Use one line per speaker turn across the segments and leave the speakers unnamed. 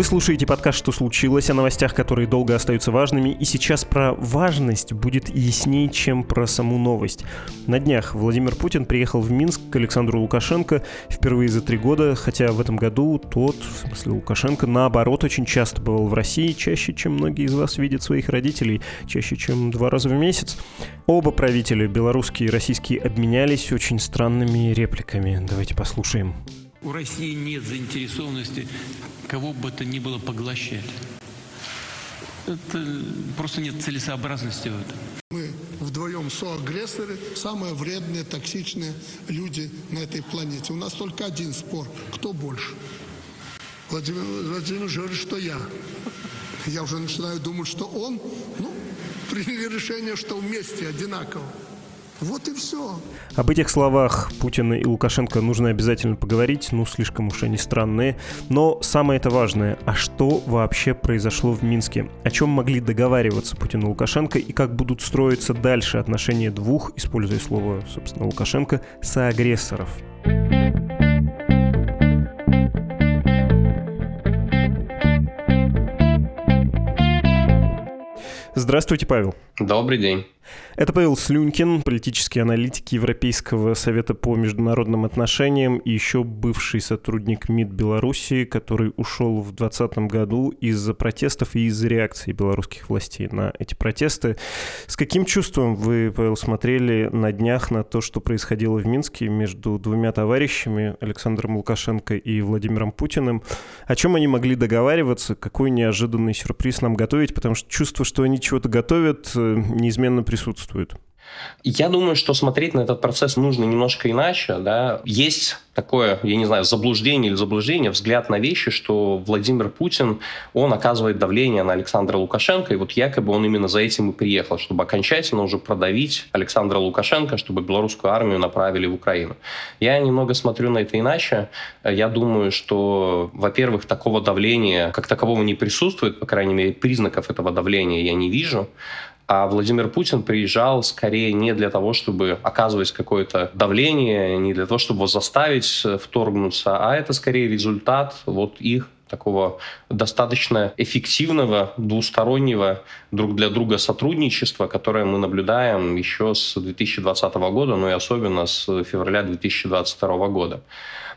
Вы слушаете подкаст «Что случилось?» о новостях, которые долго остаются важными, и сейчас про важность будет яснее, чем про саму новость. На днях Владимир Путин приехал в Минск к Александру Лукашенко впервые за три года, хотя в этом году тот, в смысле Лукашенко, наоборот, очень часто бывал в России, чаще, чем многие из вас видят своих родителей, чаще, чем два раза в месяц. Оба правителя, белорусские и российские, обменялись очень странными репликами. Давайте послушаем.
У России нет заинтересованности кого бы то ни было поглощать. Это просто нет целесообразности в этом.
Мы вдвоем соагрессоры, самые вредные, токсичные люди на этой планете. У нас только один спор. Кто больше? Владимир Владимирович говорит, что я. Я уже начинаю думать, что он. Ну, приняли решение, что вместе одинаково. Вот и все.
Об этих словах Путина и Лукашенко нужно обязательно поговорить, ну, слишком уж они странные. Но самое это важное, а что вообще произошло в Минске? О чем могли договариваться Путин и Лукашенко и как будут строиться дальше отношения двух, используя слово, собственно, Лукашенко, соагрессоров? Здравствуйте, Павел.
Добрый день.
Это Павел Слюнькин, политический аналитик Европейского совета по международным отношениям и еще бывший сотрудник МИД Беларуси, который ушел в 2020 году из-за протестов и из-за реакции белорусских властей на эти протесты. С каким чувством вы, Павел, смотрели на днях на то, что происходило в Минске между двумя товарищами, Александром Лукашенко и Владимиром Путиным? О чем они могли договариваться? Какой неожиданный сюрприз нам готовить? Потому что чувство, что они чего-то готовят, э, неизменно присутствует.
Я думаю, что смотреть на этот процесс нужно немножко иначе. Да? Есть такое, я не знаю, заблуждение или заблуждение, взгляд на вещи, что Владимир Путин, он оказывает давление на Александра Лукашенко, и вот якобы он именно за этим и приехал, чтобы окончательно уже продавить Александра Лукашенко, чтобы белорусскую армию направили в Украину. Я немного смотрю на это иначе. Я думаю, что, во-первых, такого давления как такового не присутствует, по крайней мере, признаков этого давления я не вижу. А Владимир Путин приезжал скорее не для того, чтобы оказывать какое-то давление, не для того, чтобы заставить вторгнуться, а это скорее результат вот их такого достаточно эффективного, двустороннего друг для друга сотрудничества, которое мы наблюдаем еще с 2020 года, но и особенно с февраля 2022 года.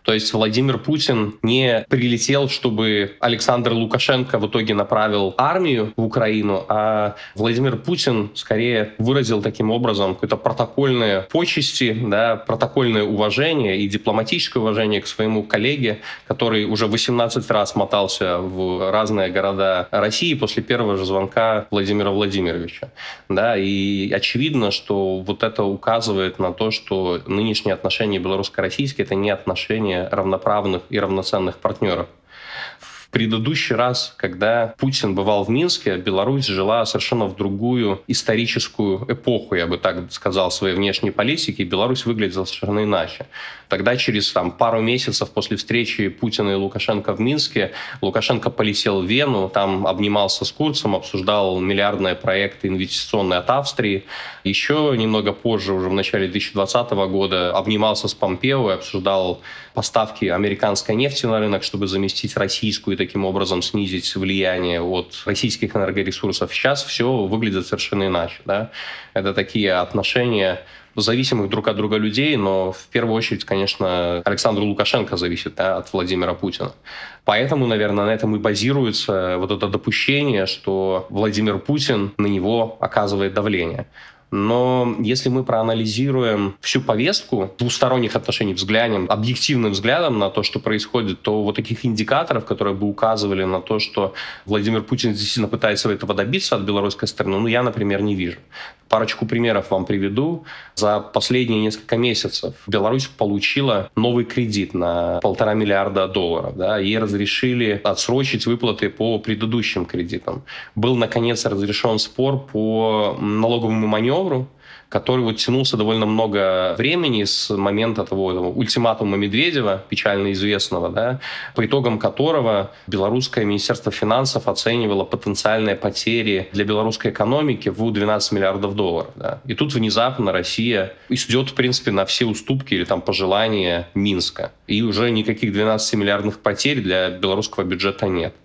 То есть Владимир Путин не прилетел, чтобы Александр Лукашенко в итоге направил армию в Украину, а Владимир Путин скорее выразил таким образом какое-то протокольное почести, да, протокольное уважение и дипломатическое уважение к своему коллеге, который уже 18 раз мотался в разные города России после первого же звонка Владимира Владимировича. Да, и очевидно, что вот это указывает на то, что нынешние отношения белорусско-российские — это не отношения равноправных и равноценных партнеров предыдущий раз, когда Путин бывал в Минске, Беларусь жила совершенно в другую историческую эпоху, я бы так сказал, своей внешней политики. Беларусь выглядела совершенно иначе. Тогда через там, пару месяцев после встречи Путина и Лукашенко в Минске Лукашенко полетел в Вену, там обнимался с Курцем, обсуждал миллиардные проекты инвестиционные от Австрии. Еще немного позже, уже в начале 2020 года, обнимался с Помпео и обсуждал поставки американской нефти на рынок, чтобы заместить российскую и таким образом снизить влияние от российских энергоресурсов. Сейчас все выглядит совершенно иначе. Да? Это такие отношения зависимых друг от друга людей, но в первую очередь, конечно, Александр Лукашенко зависит да, от Владимира Путина. Поэтому, наверное, на этом и базируется вот это допущение, что Владимир Путин на него оказывает давление. Но если мы проанализируем всю повестку двусторонних отношений, взглянем объективным взглядом на то, что происходит, то вот таких индикаторов, которые бы указывали на то, что Владимир Путин действительно пытается этого добиться от белорусской стороны, ну, я, например, не вижу. Парочку примеров вам приведу. За последние несколько месяцев Беларусь получила новый кредит на полтора миллиарда долларов. Да, ей разрешили отсрочить выплаты по предыдущим кредитам. Был, наконец, разрешен спор по налоговому маневру, который вот тянулся довольно много времени с момента того, того ультиматума Медведева, печально известного, да, по итогам которого белорусское Министерство финансов оценивало потенциальные потери для белорусской экономики в 12 миллиардов долларов. Да. И тут внезапно Россия идет, в принципе, на все уступки или там пожелания Минска. И уже никаких 12 миллиардных потерь для белорусского бюджета нет.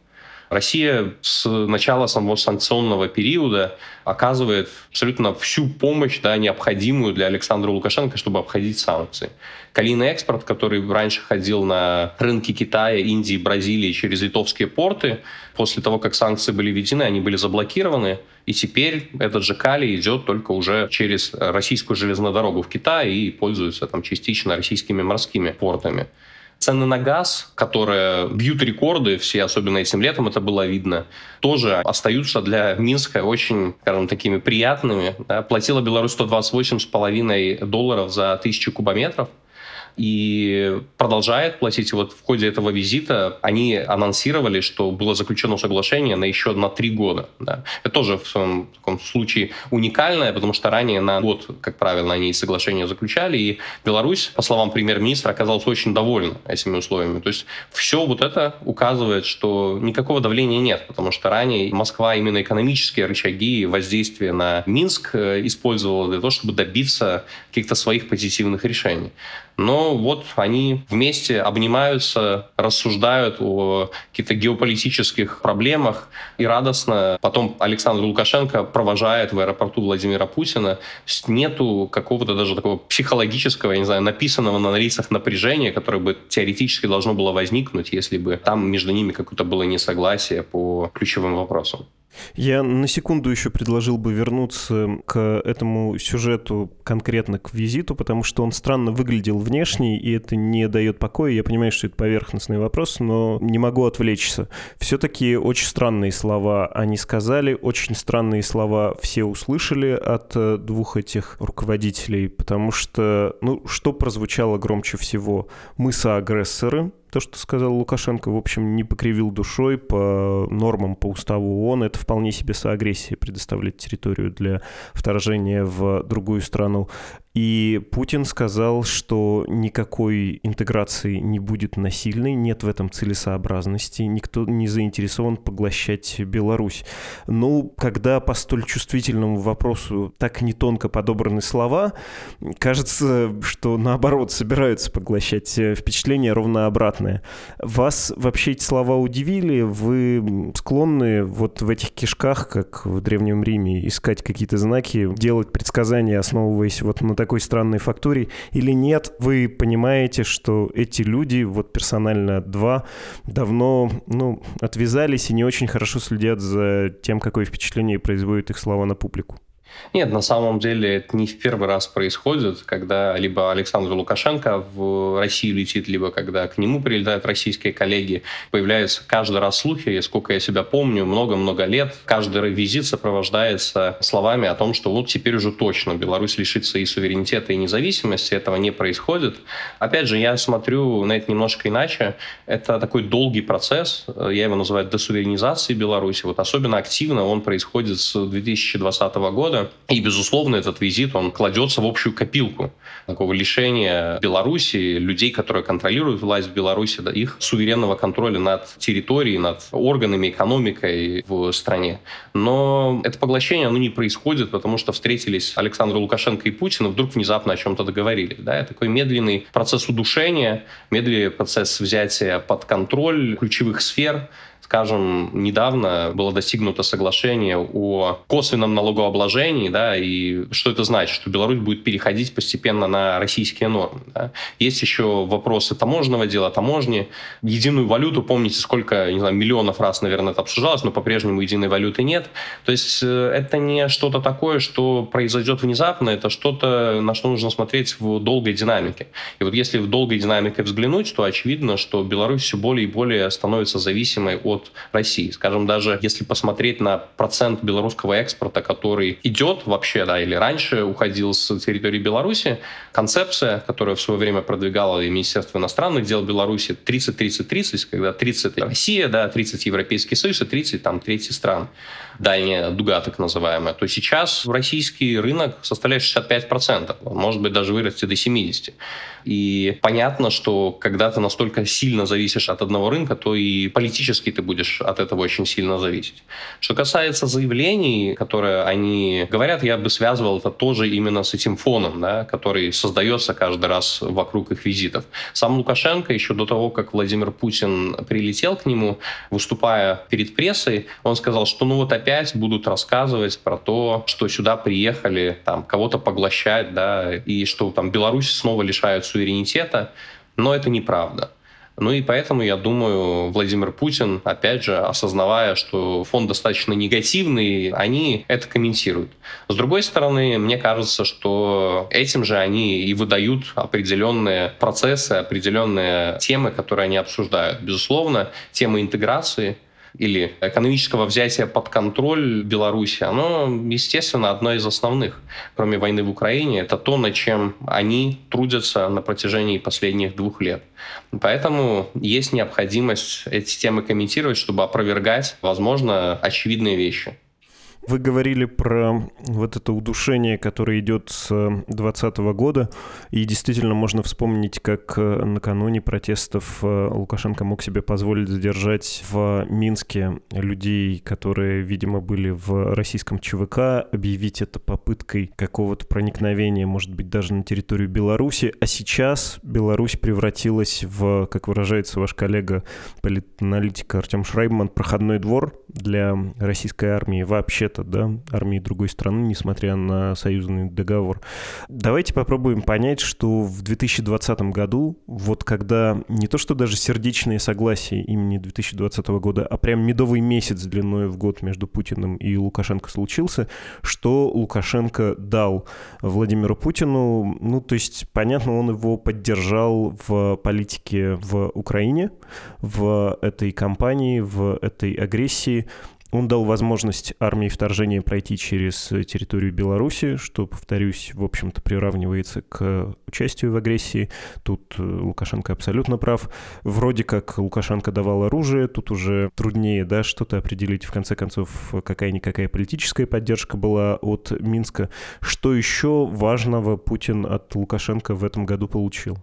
Россия с начала самого санкционного периода оказывает абсолютно всю помощь, да, необходимую для Александра Лукашенко, чтобы обходить санкции. Калийный экспорт, который раньше ходил на рынки Китая, Индии, Бразилии через литовские порты, после того, как санкции были введены, они были заблокированы, и теперь этот же калий идет только уже через российскую железную дорогу в Китай и пользуется там частично российскими морскими портами. Цены на газ, которые бьют рекорды, все, особенно этим летом это было видно, тоже остаются для Минска очень, скажем, такими приятными. Да. Платила Беларусь 128,5 долларов за тысячу кубометров и продолжает платить. И вот в ходе этого визита они анонсировали, что было заключено соглашение на еще на три года. Да. Это тоже в своем таком случае уникальное, потому что ранее на год, как правило, они соглашения заключали, и Беларусь, по словам премьер-министра, оказалась очень довольна этими условиями. То есть все вот это указывает, что никакого давления нет, потому что ранее Москва именно экономические рычаги воздействия на Минск э, использовала для того, чтобы добиться каких-то своих позитивных решений. Но вот они вместе обнимаются, рассуждают о каких-то геополитических проблемах и радостно потом Александр Лукашенко провожает в аэропорту Владимира Путина. Нету какого-то даже такого психологического, я не знаю, написанного на лицах напряжения, которое бы теоретически должно было возникнуть, если бы там между ними какое-то было несогласие по ключевым вопросам.
Я на секунду еще предложил бы вернуться к этому сюжету, конкретно к визиту, потому что он странно выглядел внешне, и это не дает покоя. Я понимаю, что это поверхностный вопрос, но не могу отвлечься. Все-таки очень странные слова они сказали, очень странные слова все услышали от э, двух этих руководителей, потому что, ну, что прозвучало громче всего? Мы соагрессоры, то, что сказал Лукашенко, в общем, не покривил душой по нормам, по уставу ООН. Это вполне себе соагрессия предоставлять территорию для вторжения в другую страну. И Путин сказал, что никакой интеграции не будет насильной, нет в этом целесообразности, никто не заинтересован поглощать Беларусь. Ну, когда по столь чувствительному вопросу так не тонко подобраны слова, кажется, что наоборот собираются поглощать впечатление ровно обратное. Вас вообще эти слова удивили? Вы склонны вот в этих кишках, как в Древнем Риме, искать какие-то знаки, делать предсказания, основываясь вот на такой странной фактуре, или нет, вы понимаете, что эти люди, вот персонально два, давно ну, отвязались и не очень хорошо следят за тем, какое впечатление производят их слова на публику?
Нет, на самом деле это не в первый раз происходит, когда либо Александр Лукашенко в Россию летит, либо когда к нему прилетают российские коллеги. Появляются каждый раз слухи, сколько я себя помню, много-много лет. Каждый визит сопровождается словами о том, что вот теперь уже точно Беларусь лишится и суверенитета, и независимости. Этого не происходит. Опять же, я смотрю на это немножко иначе. Это такой долгий процесс. Я его называю десуверенизацией Беларуси. Вот особенно активно он происходит с 2020 года года. И, безусловно, этот визит, он кладется в общую копилку такого лишения Беларуси, людей, которые контролируют власть в Беларуси, да, их суверенного контроля над территорией, над органами, экономикой в стране. Но это поглощение, оно не происходит, потому что встретились Александр Лукашенко и Путин, и вдруг внезапно о чем-то договорились. Да? Такой медленный процесс удушения, медленный процесс взятия под контроль ключевых сфер, Скажем, недавно было достигнуто соглашение о косвенном налогообложении, да, и что это значит? Что Беларусь будет переходить постепенно на российские нормы. Да. Есть еще вопросы таможенного дела, таможни. Единую валюту, помните, сколько, не знаю, миллионов раз, наверное, это обсуждалось, но по-прежнему единой валюты нет. То есть э, это не что-то такое, что произойдет внезапно, это что-то, на что нужно смотреть в долгой динамике. И вот если в долгой динамике взглянуть, то очевидно, что Беларусь все более и более становится зависимой от от России. Скажем, даже если посмотреть на процент белорусского экспорта, который идет вообще, да, или раньше уходил с территории Беларуси, концепция, которая в свое время продвигала и Министерство иностранных дел Беларуси 30-30-30, когда 30 Россия, да, 30 Европейский Союз и 30 там третьи страны дальняя дуга так называемая, то сейчас российский рынок составляет 65%, может быть даже вырасти до 70%. И понятно, что когда ты настолько сильно зависишь от одного рынка, то и политически ты будешь от этого очень сильно зависеть. Что касается заявлений, которые они говорят, я бы связывал это тоже именно с этим фоном, да, который создается каждый раз вокруг их визитов. Сам Лукашенко еще до того, как Владимир Путин прилетел к нему, выступая перед прессой, он сказал, что ну вот опять опять будут рассказывать про то, что сюда приехали там кого-то поглощать, да, и что там Беларусь снова лишают суверенитета, но это неправда. Ну и поэтому, я думаю, Владимир Путин, опять же, осознавая, что фон достаточно негативный, они это комментируют. С другой стороны, мне кажется, что этим же они и выдают определенные процессы, определенные темы, которые они обсуждают. Безусловно, тема интеграции — или экономического взятия под контроль Беларуси, оно, естественно, одно из основных. Кроме войны в Украине, это то, над чем они трудятся на протяжении последних двух лет. Поэтому есть необходимость эти темы комментировать, чтобы опровергать, возможно, очевидные вещи.
Вы говорили про вот это удушение, которое идет с 2020 года, и действительно можно вспомнить, как э, накануне протестов э, Лукашенко мог себе позволить задержать в Минске людей, которые, видимо, были в российском ЧВК, объявить это попыткой какого-то проникновения, может быть, даже на территорию Беларуси, а сейчас Беларусь превратилась в, как выражается ваш коллега, политаналитик Артем Шрайбман, проходной двор для российской армии. Вообще-то НАТО, да, армии другой страны, несмотря на союзный договор. Давайте попробуем понять, что в 2020 году, вот когда не то что даже сердечное согласие имени 2020 года, а прям медовый месяц длиной в год между Путиным и Лукашенко случился, что Лукашенко дал Владимиру Путину, ну, то есть, понятно, он его поддержал в политике в Украине, в этой кампании, в этой агрессии, он дал возможность армии вторжения пройти через территорию Беларуси, что, повторюсь, в общем-то приравнивается к участию в агрессии. Тут э, Лукашенко абсолютно прав. Вроде как Лукашенко давал оружие, тут уже труднее да, что-то определить. В конце концов, какая-никакая политическая поддержка была от Минска. Что еще важного Путин от Лукашенко в этом году получил?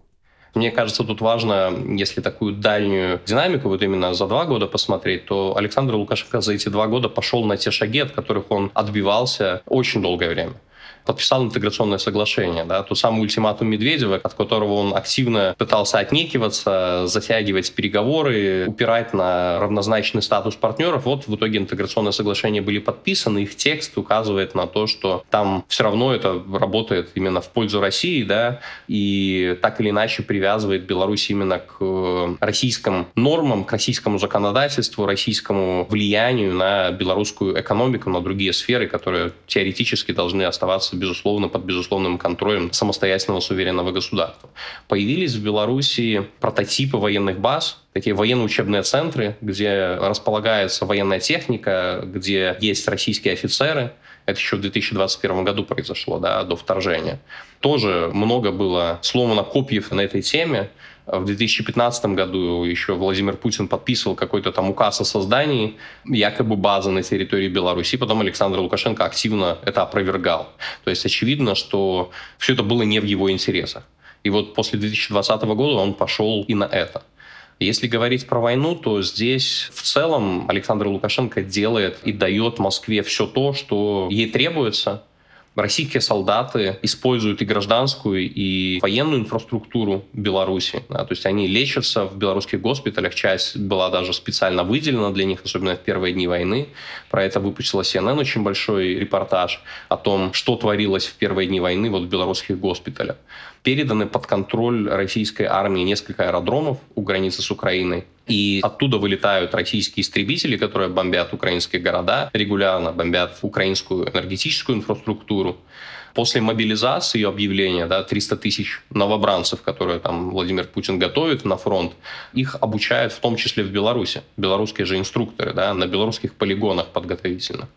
Мне кажется, тут важно, если такую дальнюю динамику вот именно за два года посмотреть, то Александр Лукашенко за эти два года пошел на те шаги, от которых он отбивался очень долгое время подписал интеграционное соглашение. Да, тот самый ультиматум Медведева, от которого он активно пытался отнекиваться, затягивать переговоры, упирать на равнозначный статус партнеров. Вот в итоге интеграционное соглашение были подписаны, их текст указывает на то, что там все равно это работает именно в пользу России, да, и так или иначе привязывает Беларусь именно к э, российским нормам, к российскому законодательству, российскому влиянию на белорусскую экономику, на другие сферы, которые теоретически должны оставаться находится, безусловно, под безусловным контролем самостоятельного суверенного государства. Появились в Беларуси прототипы военных баз, такие военно-учебные центры, где располагается военная техника, где есть российские офицеры. Это еще в 2021 году произошло, да, до вторжения. Тоже много было сломано копьев на этой теме. В 2015 году еще Владимир Путин подписывал какой-то там указ о создании якобы базы на территории Беларуси, потом Александр Лукашенко активно это опровергал. То есть очевидно, что все это было не в его интересах. И вот после 2020 года он пошел и на это. Если говорить про войну, то здесь в целом Александр Лукашенко делает и дает Москве все то, что ей требуется российские солдаты используют и гражданскую, и военную инфраструктуру Беларуси. Да, то есть они лечатся в белорусских госпиталях. Часть была даже специально выделена для них, особенно в первые дни войны. Про это выпустила CNN очень большой репортаж о том, что творилось в первые дни войны вот в белорусских госпиталях. Переданы под контроль российской армии несколько аэродромов у границы с Украиной. И оттуда вылетают российские истребители, которые бомбят украинские города, регулярно бомбят украинскую энергетическую инфраструктуру. После мобилизации и объявления да, 300 тысяч новобранцев, которые там Владимир Путин готовит на фронт, их обучают в том числе в Беларуси. Белорусские же инструкторы да, на белорусских полигонах подготовительных.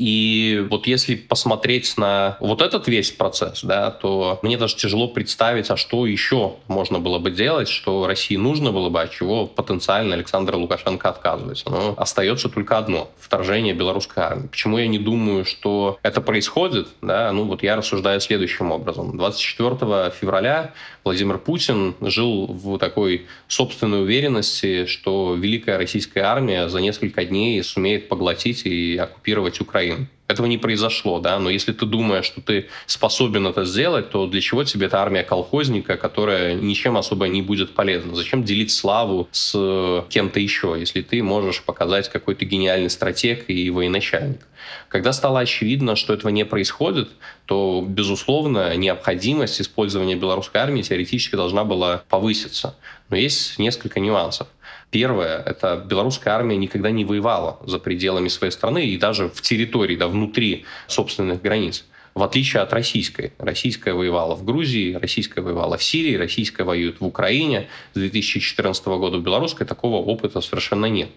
И вот если посмотреть на вот этот весь процесс, да, то мне даже тяжело представить, а что еще можно было бы делать, что России нужно было бы, от чего потенциально Александр Лукашенко отказывается. Но остается только одно — вторжение белорусской армии. Почему я не думаю, что это происходит? Да? Ну вот я рассуждаю следующим образом. 24 февраля Владимир Путин жил в такой собственной уверенности, что великая российская армия за несколько дней сумеет поглотить и оккупировать Украину. Этого не произошло, да, но если ты думаешь, что ты способен это сделать, то для чего тебе эта армия колхозника, которая ничем особо не будет полезна? Зачем делить славу с кем-то еще, если ты можешь показать какой-то гениальный стратег и военачальник? Когда стало очевидно, что этого не происходит, то, безусловно, необходимость использования белорусской армии теоретически должна была повыситься. Но есть несколько нюансов. Первое, это белорусская армия никогда не воевала за пределами своей страны и даже в территории, да, внутри собственных границ. В отличие от российской. Российская воевала в Грузии, российская воевала в Сирии, российская воюет в Украине. С 2014 года у белорусской такого опыта совершенно нет.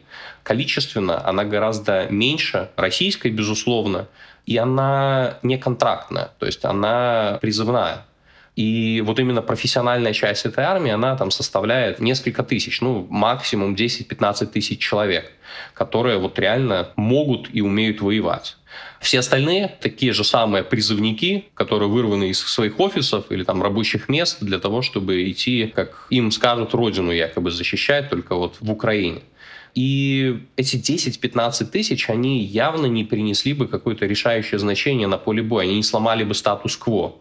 Количественно она гораздо меньше российской, безусловно, и она не контрактная, то есть она призывная. И вот именно профессиональная часть этой армии, она там составляет несколько тысяч, ну, максимум 10-15 тысяч человек, которые вот реально могут и умеют воевать. Все остальные такие же самые призывники, которые вырваны из своих офисов или там рабочих мест для того, чтобы идти, как им скажут, родину якобы защищать, только вот в Украине. И эти 10-15 тысяч, они явно не принесли бы какое-то решающее значение на поле боя, они не сломали бы статус-кво.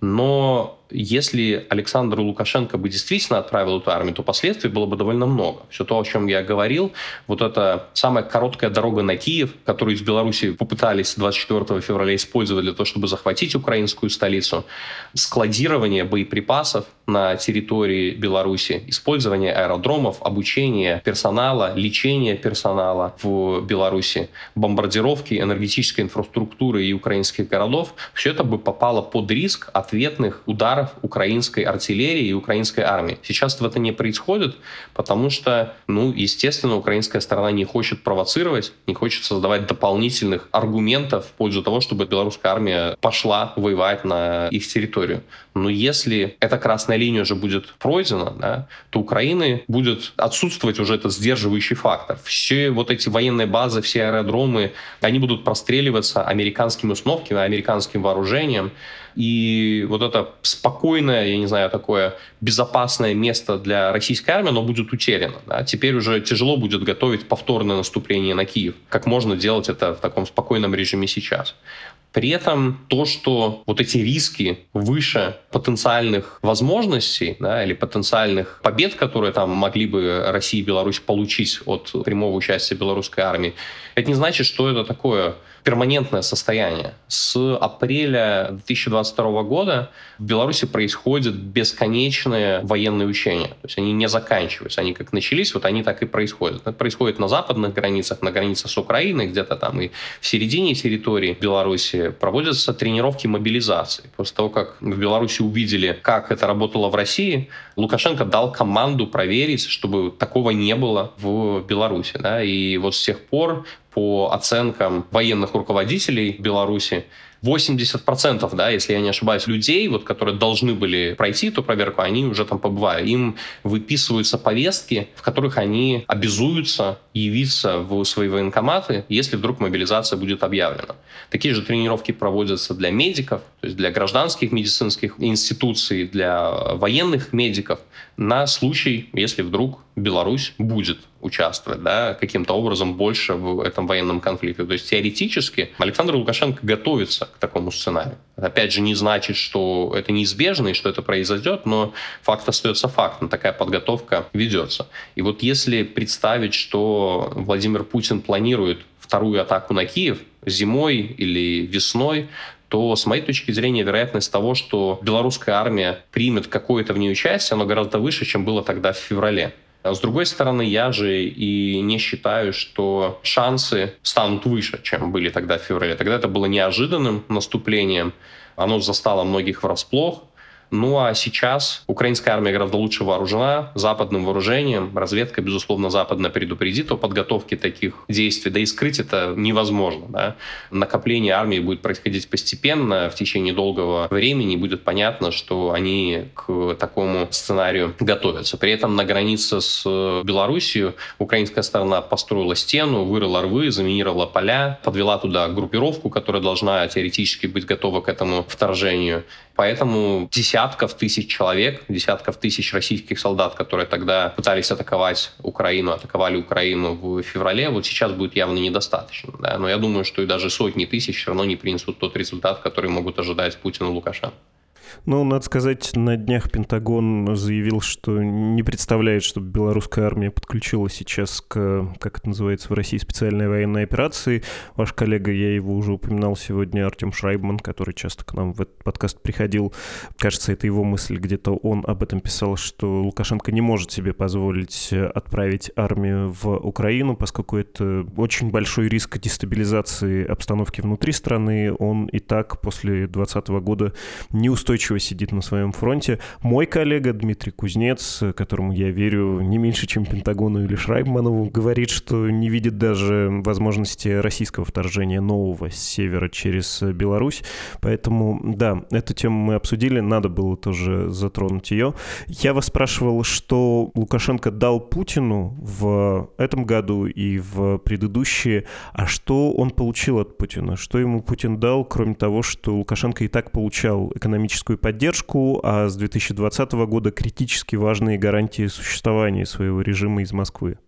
Но если Александр Лукашенко бы действительно отправил эту армию, то последствий было бы довольно много. Все то, о чем я говорил, вот эта самая короткая дорога на Киев, которую из Беларуси попытались 24 февраля использовать для того, чтобы захватить украинскую столицу, складирование боеприпасов на территории Беларуси, использование аэродромов, обучение персонала, лечение персонала в Беларуси, бомбардировки энергетической инфраструктуры и украинских городов, все это бы попало под риск ответных ударов ударов украинской артиллерии и украинской армии. Сейчас это не происходит, потому что, ну, естественно, украинская сторона не хочет провоцировать, не хочет создавать дополнительных аргументов в пользу того, чтобы белорусская армия пошла воевать на их территорию. Но если эта красная линия уже будет пройдена, да, то Украины будет отсутствовать уже этот сдерживающий фактор. Все вот эти военные базы, все аэродромы, они будут простреливаться американскими установками, американским вооружением. И вот это спокойное, я не знаю, такое безопасное место для российской армии, оно будет утеряно. Да? Теперь уже тяжело будет готовить повторное наступление на Киев. Как можно делать это в таком спокойном режиме сейчас? При этом то, что вот эти риски выше потенциальных возможностей да, или потенциальных побед, которые там могли бы Россия и Беларусь получить от прямого участия белорусской армии, это не значит, что это такое перманентное состояние. С апреля 2022 года в Беларуси происходят бесконечные военные учения. То есть они не заканчиваются. Они как начались, вот они так и происходят. Это происходит на западных границах, на границах с Украиной, где-то там и в середине территории Беларуси проводятся тренировки мобилизации. После того, как в Беларуси увидели, как это работало в России, Лукашенко дал команду проверить, чтобы такого не было в Беларуси. Да? И вот с тех пор по оценкам военных руководителей Беларуси, 80%, да, если я не ошибаюсь, людей, вот, которые должны были пройти эту проверку, они уже там побывали. Им выписываются повестки, в которых они обязуются явиться в свои военкоматы, если вдруг мобилизация будет объявлена. Такие же тренировки проводятся для медиков, то есть для гражданских медицинских институций, для военных медиков на случай, если вдруг Беларусь будет участвовать да, каким-то образом больше в этом военном конфликте. То есть теоретически Александр Лукашенко готовится к такому сценарию. Опять же, не значит, что это неизбежно и что это произойдет, но факт остается фактом. Такая подготовка ведется. И вот если представить, что Владимир Путин планирует вторую атаку на Киев зимой или весной, то, с моей точки зрения, вероятность того, что белорусская армия примет какое-то в ней участие, оно гораздо выше, чем было тогда в феврале. А с другой стороны, я же и не считаю, что шансы станут выше, чем были тогда в феврале. Тогда это было неожиданным наступлением, оно застало многих врасплох, ну а сейчас украинская армия гораздо лучше вооружена западным вооружением. Разведка, безусловно, западно предупредит о подготовке таких действий. Да и скрыть это невозможно. Да? Накопление армии будет происходить постепенно, в течение долгого времени. Будет понятно, что они к такому сценарию готовятся. При этом на границе с Белоруссией украинская сторона построила стену, вырыла рвы, заминировала поля, подвела туда группировку, которая должна теоретически быть готова к этому вторжению. Поэтому десятков тысяч человек, десятков тысяч российских солдат, которые тогда пытались атаковать Украину, атаковали Украину в феврале, вот сейчас будет явно недостаточно. Да? Но я думаю, что и даже сотни тысяч все равно не принесут тот результат, который могут ожидать Путин и Лукашенко.
Ну, надо сказать, на днях Пентагон заявил, что не представляет, чтобы белорусская армия подключилась сейчас к, как это называется в России, специальной военной операции. Ваш коллега, я его уже упоминал сегодня, Артем Шрайбман, который часто к нам в этот подкаст приходил. Кажется, это его мысль, где-то он об этом писал, что Лукашенко не может себе позволить отправить армию в Украину, поскольку это очень большой риск дестабилизации обстановки внутри страны. Он и так после 2020 года неустойчив устойчиво сидит на своем фронте. Мой коллега Дмитрий Кузнец, которому я верю не меньше, чем Пентагону или Шрайбманову, говорит, что не видит даже возможности российского вторжения нового с севера через Беларусь. Поэтому, да, эту тему мы обсудили, надо было тоже затронуть ее. Я вас спрашивал, что Лукашенко дал Путину в этом году и в предыдущие, а что он получил от Путина? Что ему Путин дал, кроме того, что Лукашенко и так получал экономическую политическую поддержку, а с 2020 года критически важные гарантии существования своего режима из Москвы.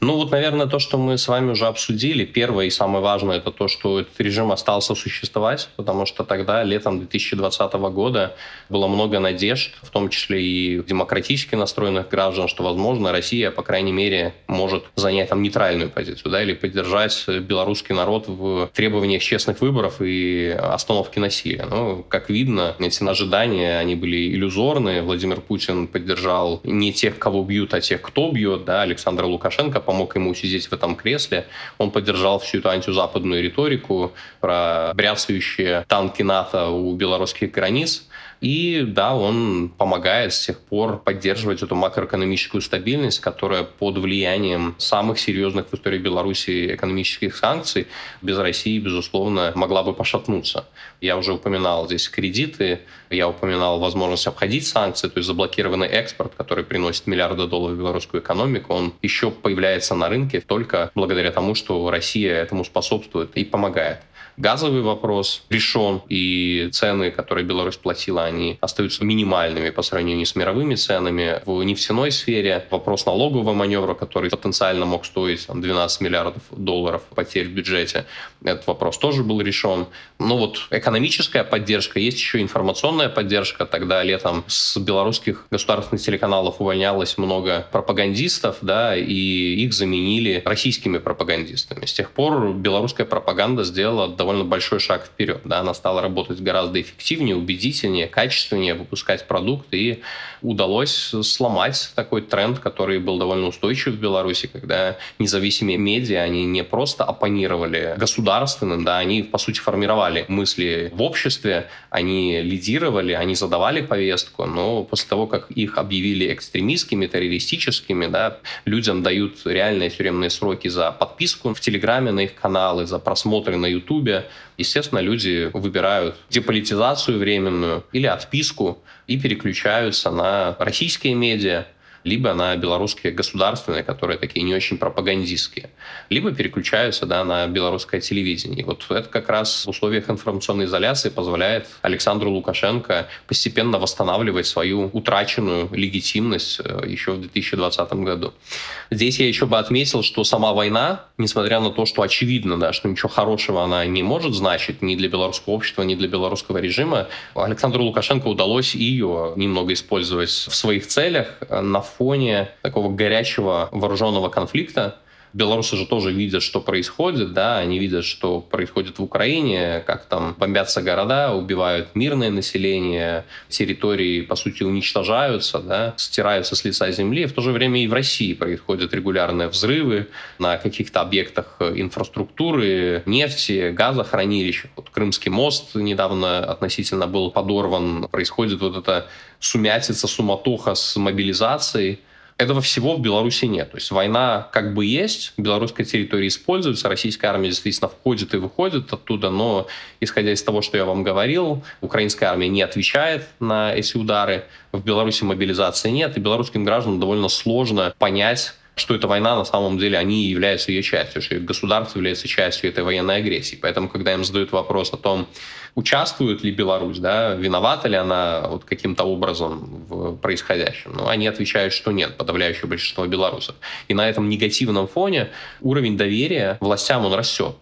Ну вот, наверное, то, что мы с вами уже обсудили. Первое и самое важное, это то, что этот режим остался существовать, потому что тогда, летом 2020 года, было много надежд, в том числе и демократически настроенных граждан, что, возможно, Россия, по крайней мере, может занять там нейтральную позицию, да, или поддержать белорусский народ в требованиях честных выборов и остановки насилия. Ну, как видно, эти ожидания, они были иллюзорные. Владимир Путин поддержал не тех, кого бьют, а тех, кто бьет, да, Александра Лукашенко Лукашенко помог ему сидеть в этом кресле. Он поддержал всю эту антизападную риторику про бряцающие танки НАТО у белорусских границ. И да, он помогает с тех пор поддерживать эту макроэкономическую стабильность, которая под влиянием самых серьезных в истории Беларуси экономических санкций без России, безусловно, могла бы пошатнуться. Я уже упоминал здесь кредиты, я упоминал возможность обходить санкции, то есть заблокированный экспорт, который приносит миллиарды долларов в белорусскую экономику, он еще появляется на рынке только благодаря тому, что Россия этому способствует и помогает газовый вопрос решен, и цены, которые Беларусь платила, они остаются минимальными по сравнению с мировыми ценами. В нефтяной сфере вопрос налогового маневра, который потенциально мог стоить там, 12 миллиардов долларов потерь в бюджете, этот вопрос тоже был решен. Ну вот экономическая поддержка, есть еще информационная поддержка. Тогда летом с белорусских государственных телеканалов увольнялось много пропагандистов, да, и их заменили российскими пропагандистами. С тех пор белорусская пропаганда сделала довольно большой шаг вперед. Да? Она стала работать гораздо эффективнее, убедительнее, качественнее, выпускать продукт, и удалось сломать такой тренд, который был довольно устойчив в Беларуси, когда независимые медиа, они не просто оппонировали государственным, да, они, по сути, формировали мысли в обществе, они лидировали, они задавали повестку, но после того, как их объявили экстремистскими, террористическими, да, людям дают реальные тюремные сроки за подписку в Телеграме на их каналы, за просмотры на Ютубе, естественно, люди выбирают деполитизацию временную или отписку и переключаются на российские медиа, либо на белорусские государственные, которые такие не очень пропагандистские, либо переключаются да, на белорусское телевидение. И вот это как раз в условиях информационной изоляции позволяет Александру Лукашенко постепенно восстанавливать свою утраченную легитимность э, еще в 2020 году. Здесь я еще бы отметил, что сама война, несмотря на то, что очевидно, да, что ничего хорошего она не может значить ни для белорусского общества, ни для белорусского режима, Александру Лукашенко удалось ее немного использовать в своих целях на фоне такого горячего вооруженного конфликта, Белорусы же тоже видят, что происходит, да, они видят, что происходит в Украине, как там бомбятся города, убивают мирное население, территории, по сути, уничтожаются, да, стираются с лица земли. В то же время и в России происходят регулярные взрывы на каких-то объектах инфраструктуры, нефти, газохранилищ. Вот Крымский мост недавно относительно был подорван. Происходит вот эта сумятица, суматоха с мобилизацией. Этого всего в Беларуси нет. То есть война как бы есть, белорусская территория используется, российская армия действительно входит и выходит оттуда, но исходя из того, что я вам говорил, украинская армия не отвечает на эти удары, в Беларуси мобилизации нет, и белорусским гражданам довольно сложно понять, что эта война на самом деле, они являются ее частью, что государство является частью этой военной агрессии. Поэтому, когда им задают вопрос о том, участвует ли Беларусь, да, виновата ли она вот каким-то образом в происходящем. Ну, они отвечают, что нет, подавляющее большинство белорусов. И на этом негативном фоне уровень доверия властям он растет.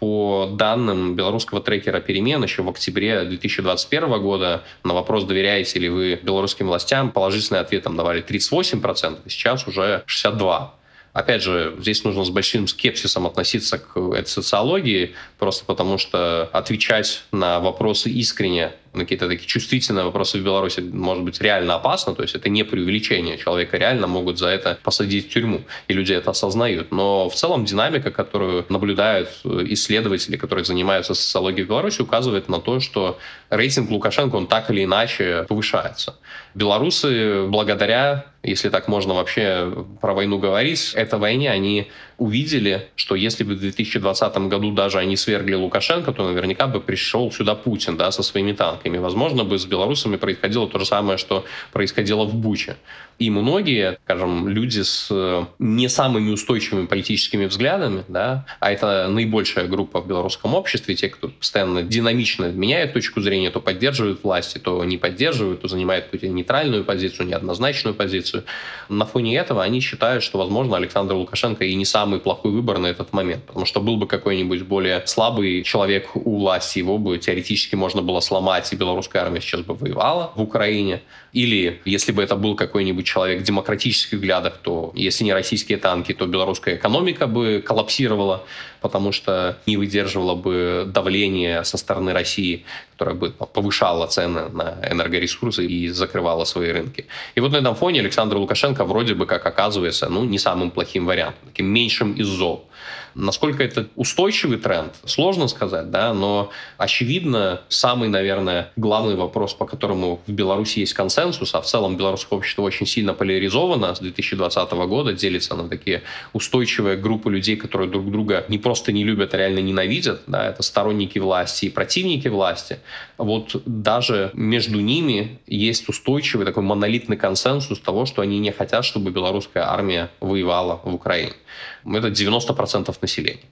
По данным белорусского трекера перемен, еще в октябре 2021 года на вопрос, доверяете ли вы белорусским властям, положительный ответ там давали 38%, сейчас уже 62%. Опять же, здесь нужно с большим скепсисом относиться к этой социологии, просто потому что отвечать на вопросы искренне на какие-то такие чувствительные вопросы в Беларуси может быть реально опасно, то есть это не преувеличение, человека реально могут за это посадить в тюрьму, и люди это осознают. Но в целом динамика, которую наблюдают исследователи, которые занимаются социологией в Беларуси, указывает на то, что рейтинг Лукашенко, он так или иначе повышается. Белорусы благодаря если так можно вообще про войну говорить, этой войне они увидели, что если бы в 2020 году даже они свергли Лукашенко, то наверняка бы пришел сюда Путин да, со своими танками. Возможно бы с белорусами происходило то же самое, что происходило в Буче. И многие, скажем, люди с э, не самыми устойчивыми политическими взглядами, да, а это наибольшая группа в белорусском обществе, те, кто постоянно динамично меняет точку зрения, то поддерживают власти, то не поддерживают, то занимают какую-то нейтральную позицию, неоднозначную позицию. На фоне этого они считают, что, возможно, Александр Лукашенко и не самый плохой выбор на этот момент, потому что был бы какой-нибудь более слабый человек у власти, его бы теоретически можно было сломать, и белорусская армия сейчас бы воевала в Украине. Или если бы это был какой-нибудь человек демократических взглядах, то если не российские танки, то белорусская экономика бы коллапсировала, потому что не выдерживала бы давление со стороны России, которая бы повышала цены на энергоресурсы и закрывала свои рынки. И вот на этом фоне Александр Лукашенко вроде бы как оказывается ну, не самым плохим вариантом, таким меньшим из зол. Насколько это устойчивый тренд, сложно сказать, да, но очевидно, самый, наверное, главный вопрос, по которому в Беларуси есть консенсус, а в целом белорусское общество очень сильно поляризовано с 2020 года, делится на такие устойчивые группы людей, которые друг друга не просто не любят, а реально ненавидят, да, это сторонники власти и противники власти. Вот даже между ними есть устойчивый такой монолитный консенсус того, что они не хотят, чтобы белорусская армия воевала в Украине. Это 90% населения.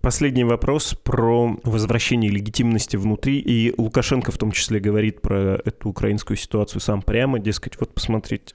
Последний вопрос про возвращение легитимности внутри. И Лукашенко в том числе говорит про эту украинскую ситуацию сам прямо, дескать, вот посмотрите,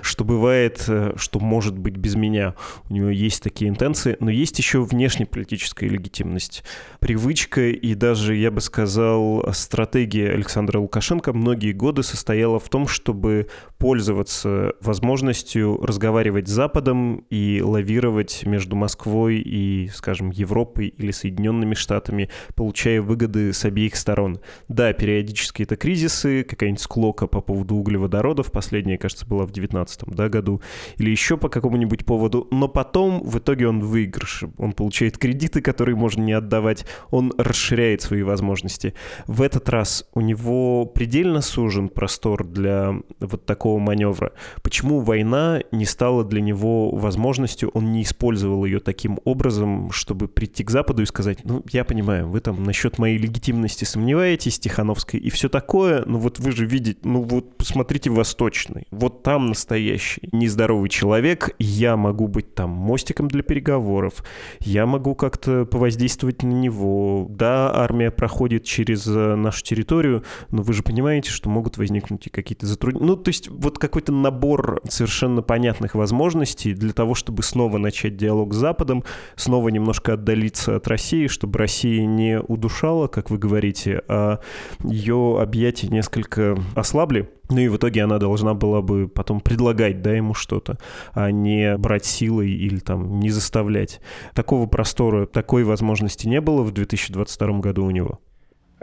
что бывает, э, что может быть без меня. У него есть такие интенции, но есть еще внешнеполитическая легитимность. Привычка и даже, я бы сказал, стратегия Александра Лукашенко многие годы состояла в том, чтобы пользоваться возможностью разговаривать с Западом и лавировать между Москвой и, скажем, Европой или Соединенными Штатами, получая выгоды с обеих сторон. Да, периодически это кризисы, какая-нибудь склока по поводу углеводородов, последняя, кажется, была в 19 да, году, или еще по какому-нибудь поводу, но потом в итоге он выигрыш. Он получает кредиты, которые можно не отдавать, он расширяет свои возможности. В этот раз у него предельно сужен простор для вот такого маневра. Почему война не стала для него возможностью, он не использовал ее таким образом, чтобы прийти к Западу и сказать, ну, я понимаю, вы там насчет моей легитимности сомневаетесь, Тихановской, и все такое, но вот вы же видите, ну вот посмотрите Восточный, вот там сам настоящий нездоровый человек, я могу быть там мостиком для переговоров, я могу как-то повоздействовать на него. Да, армия проходит через э, нашу территорию, но вы же понимаете, что могут возникнуть и какие-то затруднения. Ну, то есть вот какой-то набор совершенно понятных возможностей для того, чтобы снова начать диалог с Западом, снова немножко отдалиться от России, чтобы Россия не удушала, как вы говорите, а ее объятия несколько ослабли. Ну и в итоге она должна была бы потом предлагать, да, ему что-то, а не брать силой или там не заставлять. Такого простора, такой возможности не было в 2022 году у него.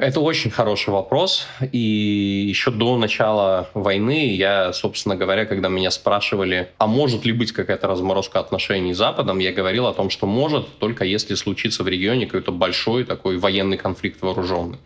Это очень хороший вопрос. И еще до начала войны я, собственно говоря, когда меня спрашивали, а может ли быть какая-то разморозка отношений с Западом, я говорил о том, что может, только если случится в регионе какой-то большой такой военный конфликт вооруженный.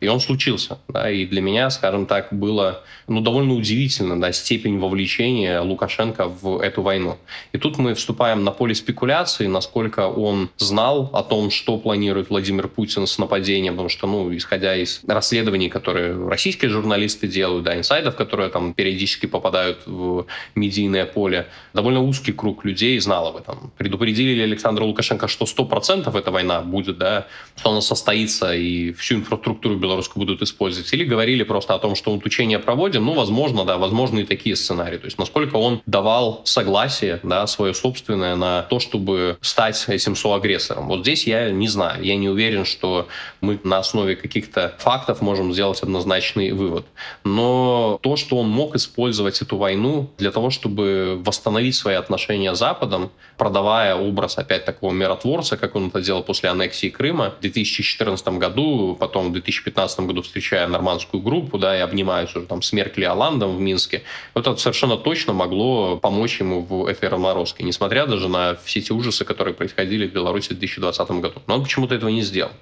И он случился. Да, и для меня, скажем так, было ну, довольно удивительно да, степень вовлечения Лукашенко в эту войну. И тут мы вступаем на поле спекуляции, насколько он знал о том, что планирует Владимир Путин с нападением, потому что, ну, исходя из расследований, которые российские журналисты делают, да, инсайдов, которые там периодически попадают в медийное поле, довольно узкий круг людей знал об этом. Предупредили ли Александра Лукашенко, что 100% эта война будет, да, что она состоится и всю инфраструктуру белорусскую будут использовать, или говорили просто о том, что вот учения проводим, ну, возможно, да, возможно и такие сценарии. То есть насколько он давал согласие, да, свое собственное на то, чтобы стать этим соагрессором. Вот здесь я не знаю, я не уверен, что мы на основе каких-то фактов можем сделать однозначный вывод. Но то, что он мог использовать эту войну для того, чтобы восстановить свои отношения с Западом, продавая образ опять такого миротворца, как он это делал после аннексии Крыма в 2014 году, потом в 2015 2015 году встречая нормандскую группу, да, и обнимаются уже там с Меркель и Оландом в Минске, вот это совершенно точно могло помочь ему в этой разморозке, несмотря даже на все эти ужасы, которые происходили в Беларуси в 2020 году. Но он почему-то этого не сделал.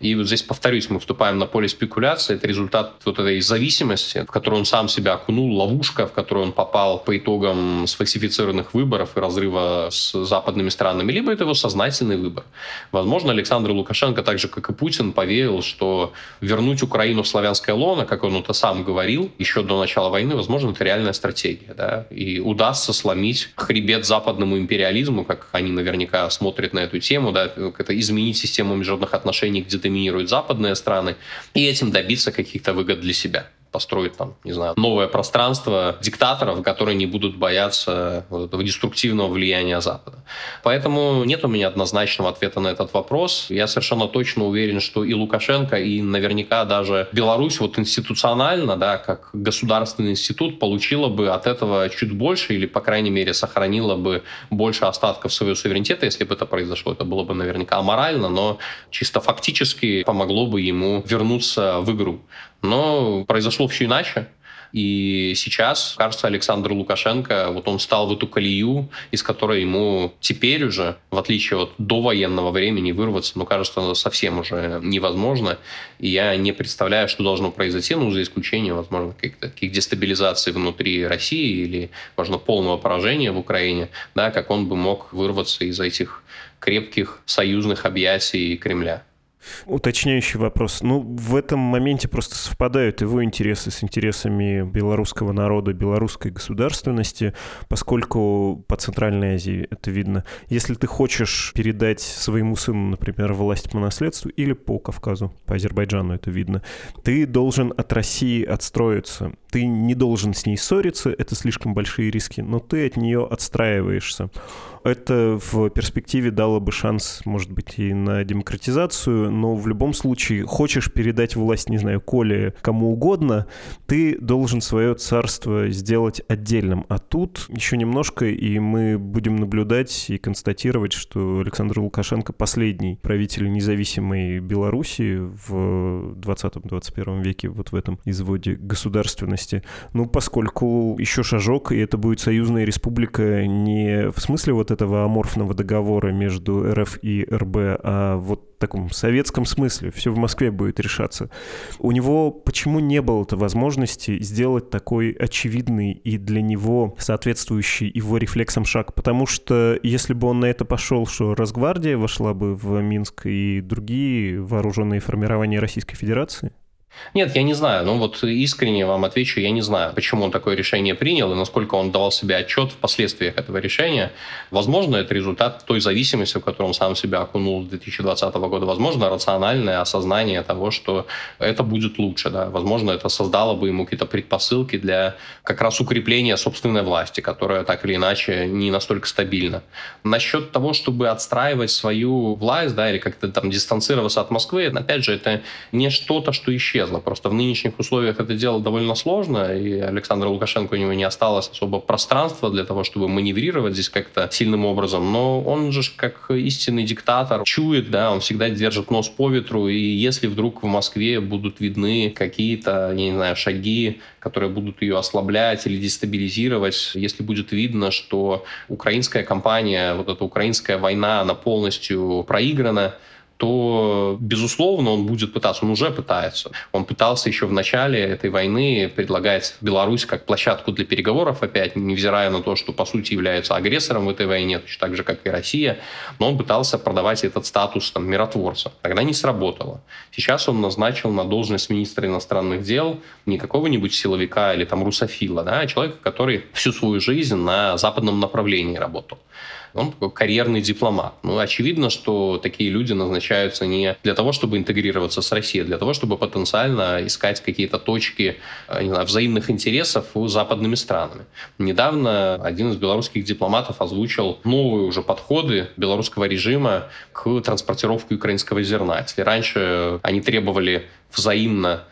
И вот здесь, повторюсь, мы вступаем на поле спекуляции. Это результат вот этой зависимости, в которую он сам себя окунул, ловушка, в которую он попал по итогам сфальсифицированных выборов и разрыва с западными странами, либо это его сознательный выбор. Возможно, Александр Лукашенко, так же, как и Путин, поверил, что вернуть Украину в славянское лоно, как он это сам говорил, еще до начала войны, возможно, это реальная стратегия. Да? И удастся сломить хребет западному империализму, как они наверняка смотрят на эту тему, да, как это изменить систему международных отношений, где доминируют западные страны, и этим добиться каких-то выгод для себя построить там, не знаю, новое пространство диктаторов, которые не будут бояться вот этого деструктивного влияния Запада. Поэтому нет у меня однозначного ответа на этот вопрос. Я совершенно точно уверен, что и Лукашенко, и наверняка даже Беларусь вот институционально, да, как государственный институт, получила бы от этого чуть больше или, по крайней мере, сохранила бы больше остатков своего суверенитета, если бы это произошло. Это было бы наверняка аморально, но чисто фактически помогло бы ему вернуться в игру. Но произошло все иначе. И сейчас, кажется, Александр Лукашенко, вот он стал в эту колею, из которой ему теперь уже, в отличие от довоенного времени, вырваться, ну, кажется, совсем уже невозможно. И я не представляю, что должно произойти, ну, за исключением, возможно, каких-то таких дестабилизаций внутри России или, возможно, полного поражения в Украине, да, как он бы мог вырваться из этих крепких союзных объятий Кремля.
Уточняющий вопрос. Ну, в этом моменте просто совпадают его интересы с интересами белорусского народа, белорусской государственности, поскольку по Центральной Азии это видно. Если ты хочешь передать своему сыну, например, власть по наследству или по Кавказу, по Азербайджану это видно, ты должен от России отстроиться. Ты не должен с ней ссориться, это слишком большие риски, но ты от нее отстраиваешься это в перспективе дало бы шанс, может быть, и на демократизацию, но в любом случае, хочешь передать власть, не знаю, Коле кому угодно, ты должен свое царство сделать отдельным. А тут еще немножко, и мы будем наблюдать и констатировать, что Александр Лукашенко последний правитель независимой Беларуси в 20-21 веке, вот в этом изводе государственности. Ну, поскольку еще шажок, и это будет союзная республика не в смысле вот этого аморфного договора между РФ и РБ, а вот в таком советском смысле. Все в Москве будет решаться. У него почему не было-то возможности сделать такой очевидный и для него соответствующий его рефлексам шаг? Потому что если бы он на это пошел, что Росгвардия вошла бы в Минск и другие вооруженные формирования Российской Федерации,
Нет, я не знаю. Ну вот искренне вам отвечу, я не знаю, почему он такое решение принял и насколько он давал себе отчет в последствиях этого решения. Возможно, это результат той зависимости, в которую он сам себя окунул с 2020 года. Возможно, рациональное осознание того, что это будет лучше. Да? Возможно, это создало бы ему какие-то предпосылки для как раз укрепления собственной власти, которая так или иначе не настолько стабильна. Насчет того, чтобы отстраивать свою власть, да, или как-то там дистанцироваться от Москвы, опять же, это не что-то, что исчезло исчезла. Просто в нынешних условиях это дело довольно сложно, и Александр Лукашенко у него не осталось особо пространства для того, чтобы маневрировать здесь как-то сильным образом. Но он же как истинный диктатор чует, да, он всегда держит нос по ветру, и если вдруг в Москве будут видны какие-то, я не знаю, шаги, которые будут ее ослаблять или дестабилизировать, если будет видно, что украинская кампания, вот эта украинская война, она полностью проиграна, то, безусловно, он будет пытаться, он уже пытается. Он пытался еще в начале этой войны предлагать Беларусь как площадку для переговоров опять, невзирая на то, что, по сути, является агрессором в этой войне, точно так же, как и Россия, но он пытался продавать этот статус там, миротворца. Тогда не сработало. Сейчас он назначил на должность министра иностранных дел не какого-нибудь силовика или там русофила, да, а человека, который всю свою жизнь на западном направлении работал. Он такой карьерный дипломат. Ну, очевидно, что такие люди назначаются не для того, чтобы интегрироваться с Россией, а для того, чтобы потенциально искать какие-то точки э, не знаю, взаимных интересов с западными странами. Недавно один из белорусских дипломатов озвучил новые уже подходы белорусского режима к транспортировке украинского зерна. Если раньше они требовали взаимно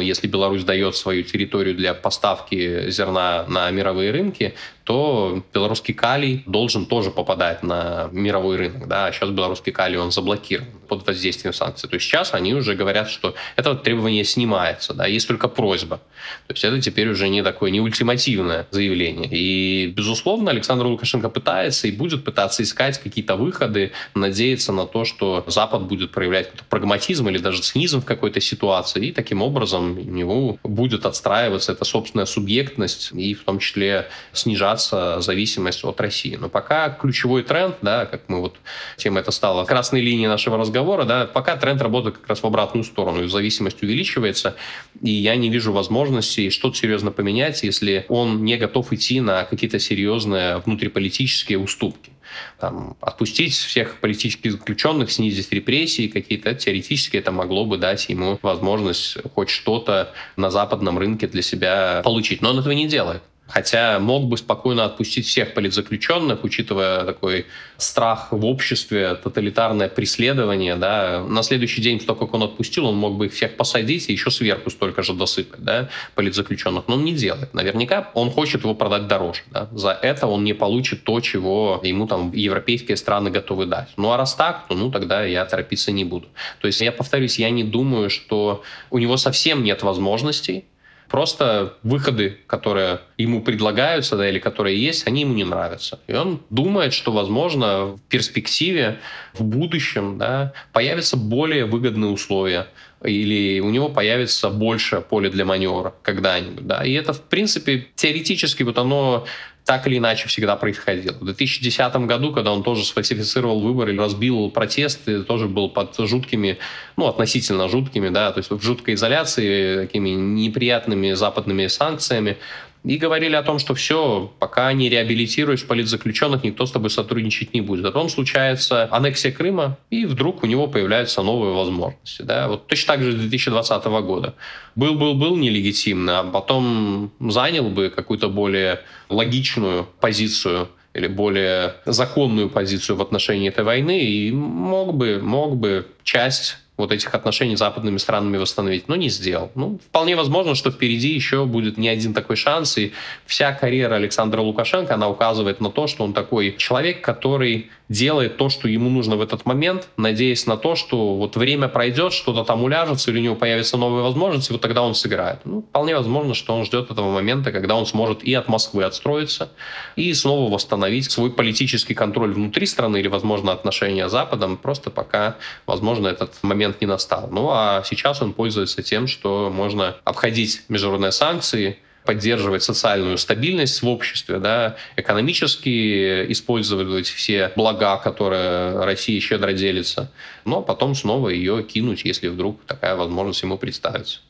если Беларусь дает свою территорию для поставки зерна на мировые рынки, то белорусский калий должен тоже попадать на мировой рынок. Да? А сейчас белорусский калий, он заблокирован под воздействием санкций. То есть сейчас они уже говорят, что это требование снимается, да? есть только просьба. То есть это теперь уже не такое, не ультимативное заявление. И, безусловно, Александр Лукашенко пытается и будет пытаться искать какие-то выходы, надеяться на то, что Запад будет проявлять какой-то прагматизм или даже цинизм в какой-то ситуации, и таким образом у него будет отстраиваться эта собственная субъектность и в том числе снижаться снижаться зависимость от России. Но пока ключевой тренд, да, как мы вот, тема это стала красной линией нашего разговора, да, пока тренд работает как раз в обратную сторону, и зависимость увеличивается, и я не вижу возможности что-то серьезно поменять, если он не готов идти на какие-то серьезные внутриполитические уступки там, отпустить всех политических заключенных, снизить репрессии какие-то, теоретически это могло бы дать ему возможность хоть что-то на западном рынке для себя получить. Но он этого не делает. Хотя мог бы спокойно отпустить всех политзаключенных, учитывая такой страх в обществе, тоталитарное преследование. Да. На следующий день, только как он отпустил, он мог бы их всех посадить и еще сверху столько же досыпать да, политзаключенных. Но он не делает. Наверняка он хочет его продать дороже. Да. За это он не получит то, чего ему там европейские страны готовы дать. Ну а раз так, то ну тогда я торопиться не буду. То есть я повторюсь, я не думаю, что у него совсем нет возможностей Просто выходы, которые ему предлагаются, да, или которые есть, они ему не нравятся. И он думает, что, возможно, в перспективе, в будущем, да, появятся более выгодные условия или у него появится больше поля для маневра когда-нибудь. Да? И это, в принципе, теоретически вот оно так или иначе всегда происходило. В 2010 году, когда он тоже сфальсифицировал выборы, разбил протесты, тоже был под жуткими, ну, относительно жуткими, да, то есть в жуткой изоляции, такими неприятными западными санкциями, и говорили о том, что все, пока не реабилитируешь политзаключенных, никто с тобой сотрудничать не будет. А потом случается аннексия Крыма, и вдруг у него появляются новые возможности. Да? Вот точно так же с 2020 года. Был-был-был нелегитимно, а потом занял бы какую-то более логичную позицию или более законную позицию в отношении этой войны и мог бы, мог бы часть вот этих отношений с западными странами восстановить, но не сделал. Ну, вполне возможно, что впереди еще будет не один такой шанс, и вся карьера Александра Лукашенко, она указывает на то, что он такой человек, который делает то, что ему нужно в этот момент, надеясь на то, что вот время пройдет, что-то там уляжется, или у него появятся новые возможности, вот тогда он сыграет. Ну, вполне возможно, что он ждет этого момента, когда он сможет и от Москвы отстроиться, и снова восстановить свой политический контроль внутри страны или, возможно, отношения с Западом, просто пока, возможно, этот момент момент не настал. Ну а сейчас он пользуется тем, что можно обходить международные санкции, поддерживать социальную стабильность в обществе, да, экономически использовать все блага, которые Россия щедро делится, но потом снова ее кинуть, если вдруг такая возможность ему представится.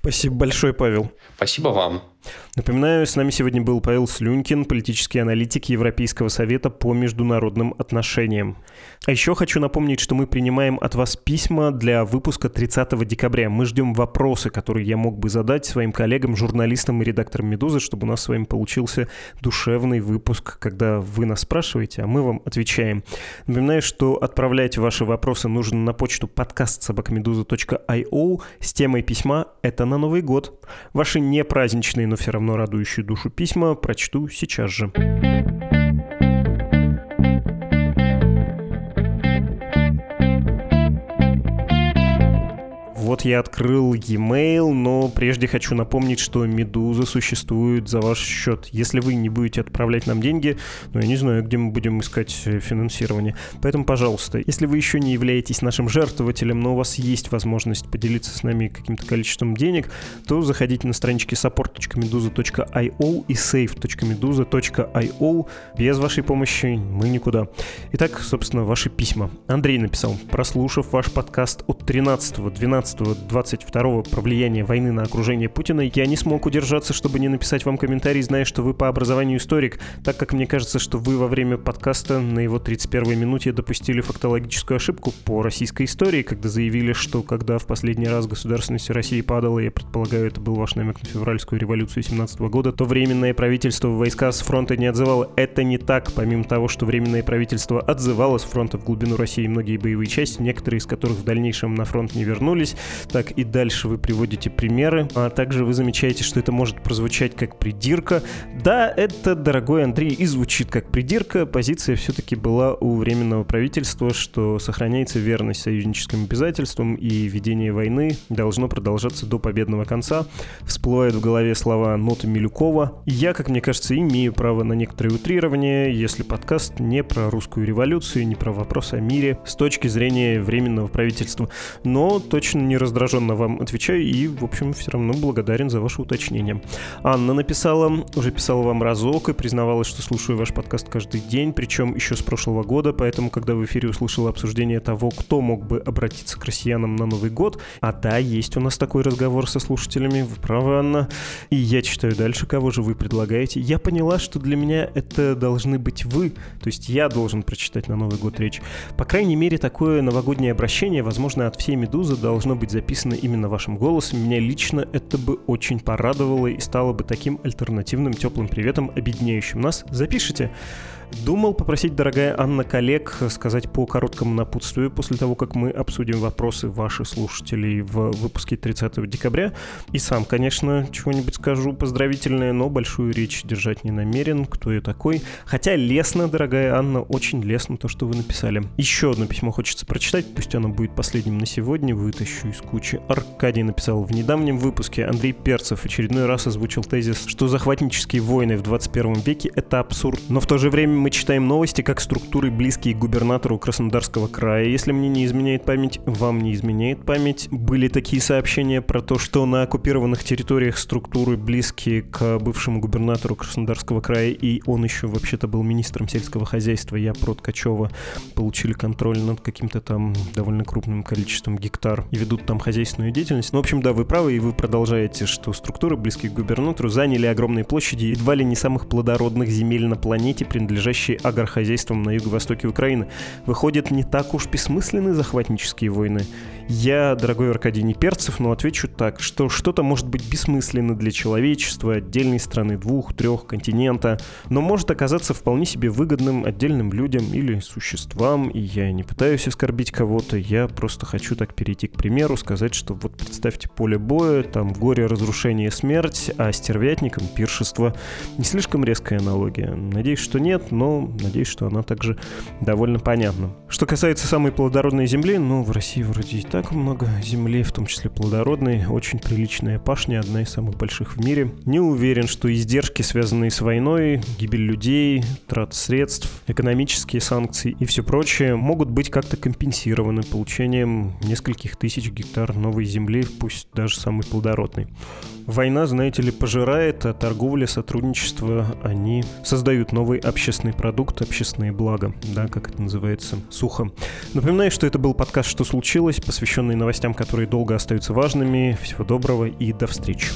Спасибо большое, Павел.
Спасибо вам.
Напоминаю, с нами сегодня был Павел Слюнькин, политический аналитик Европейского совета по международным отношениям. А еще хочу напомнить, что мы принимаем от вас письма для выпуска 30 декабря. Мы ждем вопросы, которые я мог бы задать своим коллегам, журналистам и редакторам «Медузы», чтобы у нас с вами получился душевный выпуск, когда вы нас спрашиваете, а мы вам отвечаем. Напоминаю, что отправлять ваши вопросы нужно на почту подкаст собакамедуза.io с темой письма «Это на Новый год». Ваши непраздничные, но все равно радующие душу письма прочту сейчас же. Вот я открыл e-mail, но прежде хочу напомнить, что Медуза существует за ваш счет. Если вы не будете отправлять нам деньги, ну я не знаю, где мы будем искать э, финансирование. Поэтому, пожалуйста, если вы еще не являетесь нашим жертвователем, но у вас есть возможность поделиться с нами каким-то количеством денег, то заходите на странички support.meduza.io и save.meduza.io. Без вашей помощи мы никуда. Итак, собственно, ваши письма. Андрей написал, прослушав ваш подкаст от 13-12 19-22 про влияние войны на окружение Путина, я не смог удержаться, чтобы не написать вам комментарий, зная, что вы по образованию историк, так как мне кажется, что вы во время подкаста на его 31-й минуте допустили фактологическую ошибку по российской истории, когда заявили, что когда в последний раз государственность России падала, я предполагаю, это был ваш намек на февральскую революцию 17 года, то временное правительство войска с фронта не отзывало. Это не так, помимо того, что временное правительство отзывало с фронта в глубину России многие боевые части, некоторые из которых в дальнейшем на фронт не вернулись, так и дальше вы приводите примеры, а также вы замечаете, что это может прозвучать как придирка. Да, это, дорогой Андрей, и звучит как придирка. Позиция все-таки была у Временного правительства, что сохраняется верность союзническим обязательствам и ведение войны должно продолжаться до победного конца. Всплывают в голове слова Ноты Милюкова. Я, как мне кажется, имею право на некоторые утрирования, если подкаст не про русскую революцию, не про вопрос о мире с точки зрения Временного правительства. Но точно не раздраженно вам отвечаю и, в общем, все равно благодарен за ваше уточнение. Анна написала, уже писала вам разок и признавалась, что слушаю ваш подкаст каждый день, причем еще с прошлого года, поэтому, когда в эфире услышала обсуждение того, кто мог бы обратиться к россиянам на Новый год, а да, есть у нас такой разговор со слушателями, вы правы, Анна, и я читаю дальше, кого же вы предлагаете, я поняла, что для меня это должны быть вы, то есть я должен прочитать на Новый год речь. По крайней мере, такое новогоднее обращение, возможно, от всей «Медузы» должно быть записано именно вашим голосом, меня лично это бы очень порадовало и стало бы таким альтернативным теплым приветом, объединяющим нас. Запишите. Думал попросить, дорогая Анна, коллег сказать по короткому напутствию после того, как мы обсудим вопросы ваших слушателей в выпуске 30 декабря. И сам, конечно, чего-нибудь скажу поздравительное, но большую речь держать не намерен, кто я такой. Хотя лестно, дорогая Анна, очень лестно то, что вы написали. Еще одно письмо хочется прочитать, пусть оно будет последним на сегодня, вытащу из кучи. Аркадий написал в недавнем выпуске Андрей Перцев очередной раз озвучил тезис, что захватнические войны в 21 веке — это абсурд. Но в то же время мы читаем новости как структуры, близкие к губернатору Краснодарского края. Если мне не изменяет память, вам не изменяет память. Были такие сообщения про то, что на оккупированных территориях структуры, близкие к бывшему губернатору Краснодарского края, и он еще вообще-то был министром сельского хозяйства, я про Ткачева, получили контроль над каким-то там довольно крупным количеством гектар и ведут там хозяйственную деятельность. Ну, в общем, да, вы правы, и вы продолжаете, что структуры, близкие к губернатору, заняли огромные площади, едва ли не самых плодородных земель на планете, принадлежащих принадлежащие агрохозяйствам на юго-востоке Украины. Выходит, не так уж бессмысленны захватнические войны. Я, дорогой Аркадий, не перцев, но отвечу так, что что-то может быть бессмысленно для человечества, отдельной страны, двух, трех, континента, но может оказаться вполне себе выгодным отдельным людям или существам, и я не пытаюсь оскорбить кого-то, я просто хочу так перейти к примеру, сказать, что вот представьте поле боя, там горе, разрушение, смерть, а стервятникам пиршество. Не слишком резкая аналогия. Надеюсь, что нет, но надеюсь, что она также довольно понятна. Что касается самой плодородной земли, ну, в России вроде и так так много земли, в том числе плодородной, очень приличная пашня, одна из самых больших в мире. Не уверен, что издержки, связанные с войной, гибель людей, трат средств, экономические санкции и все прочее могут быть как-то компенсированы получением нескольких тысяч гектар новой земли, пусть даже самой плодородной. Война, знаете ли, пожирает, а торговля, сотрудничество, они создают новый общественный продукт, общественные блага, да, как это называется, сухо. Напоминаю, что это был подкаст «Что случилось?», посвященный новостям, которые долго остаются важными. Всего доброго и до встречи.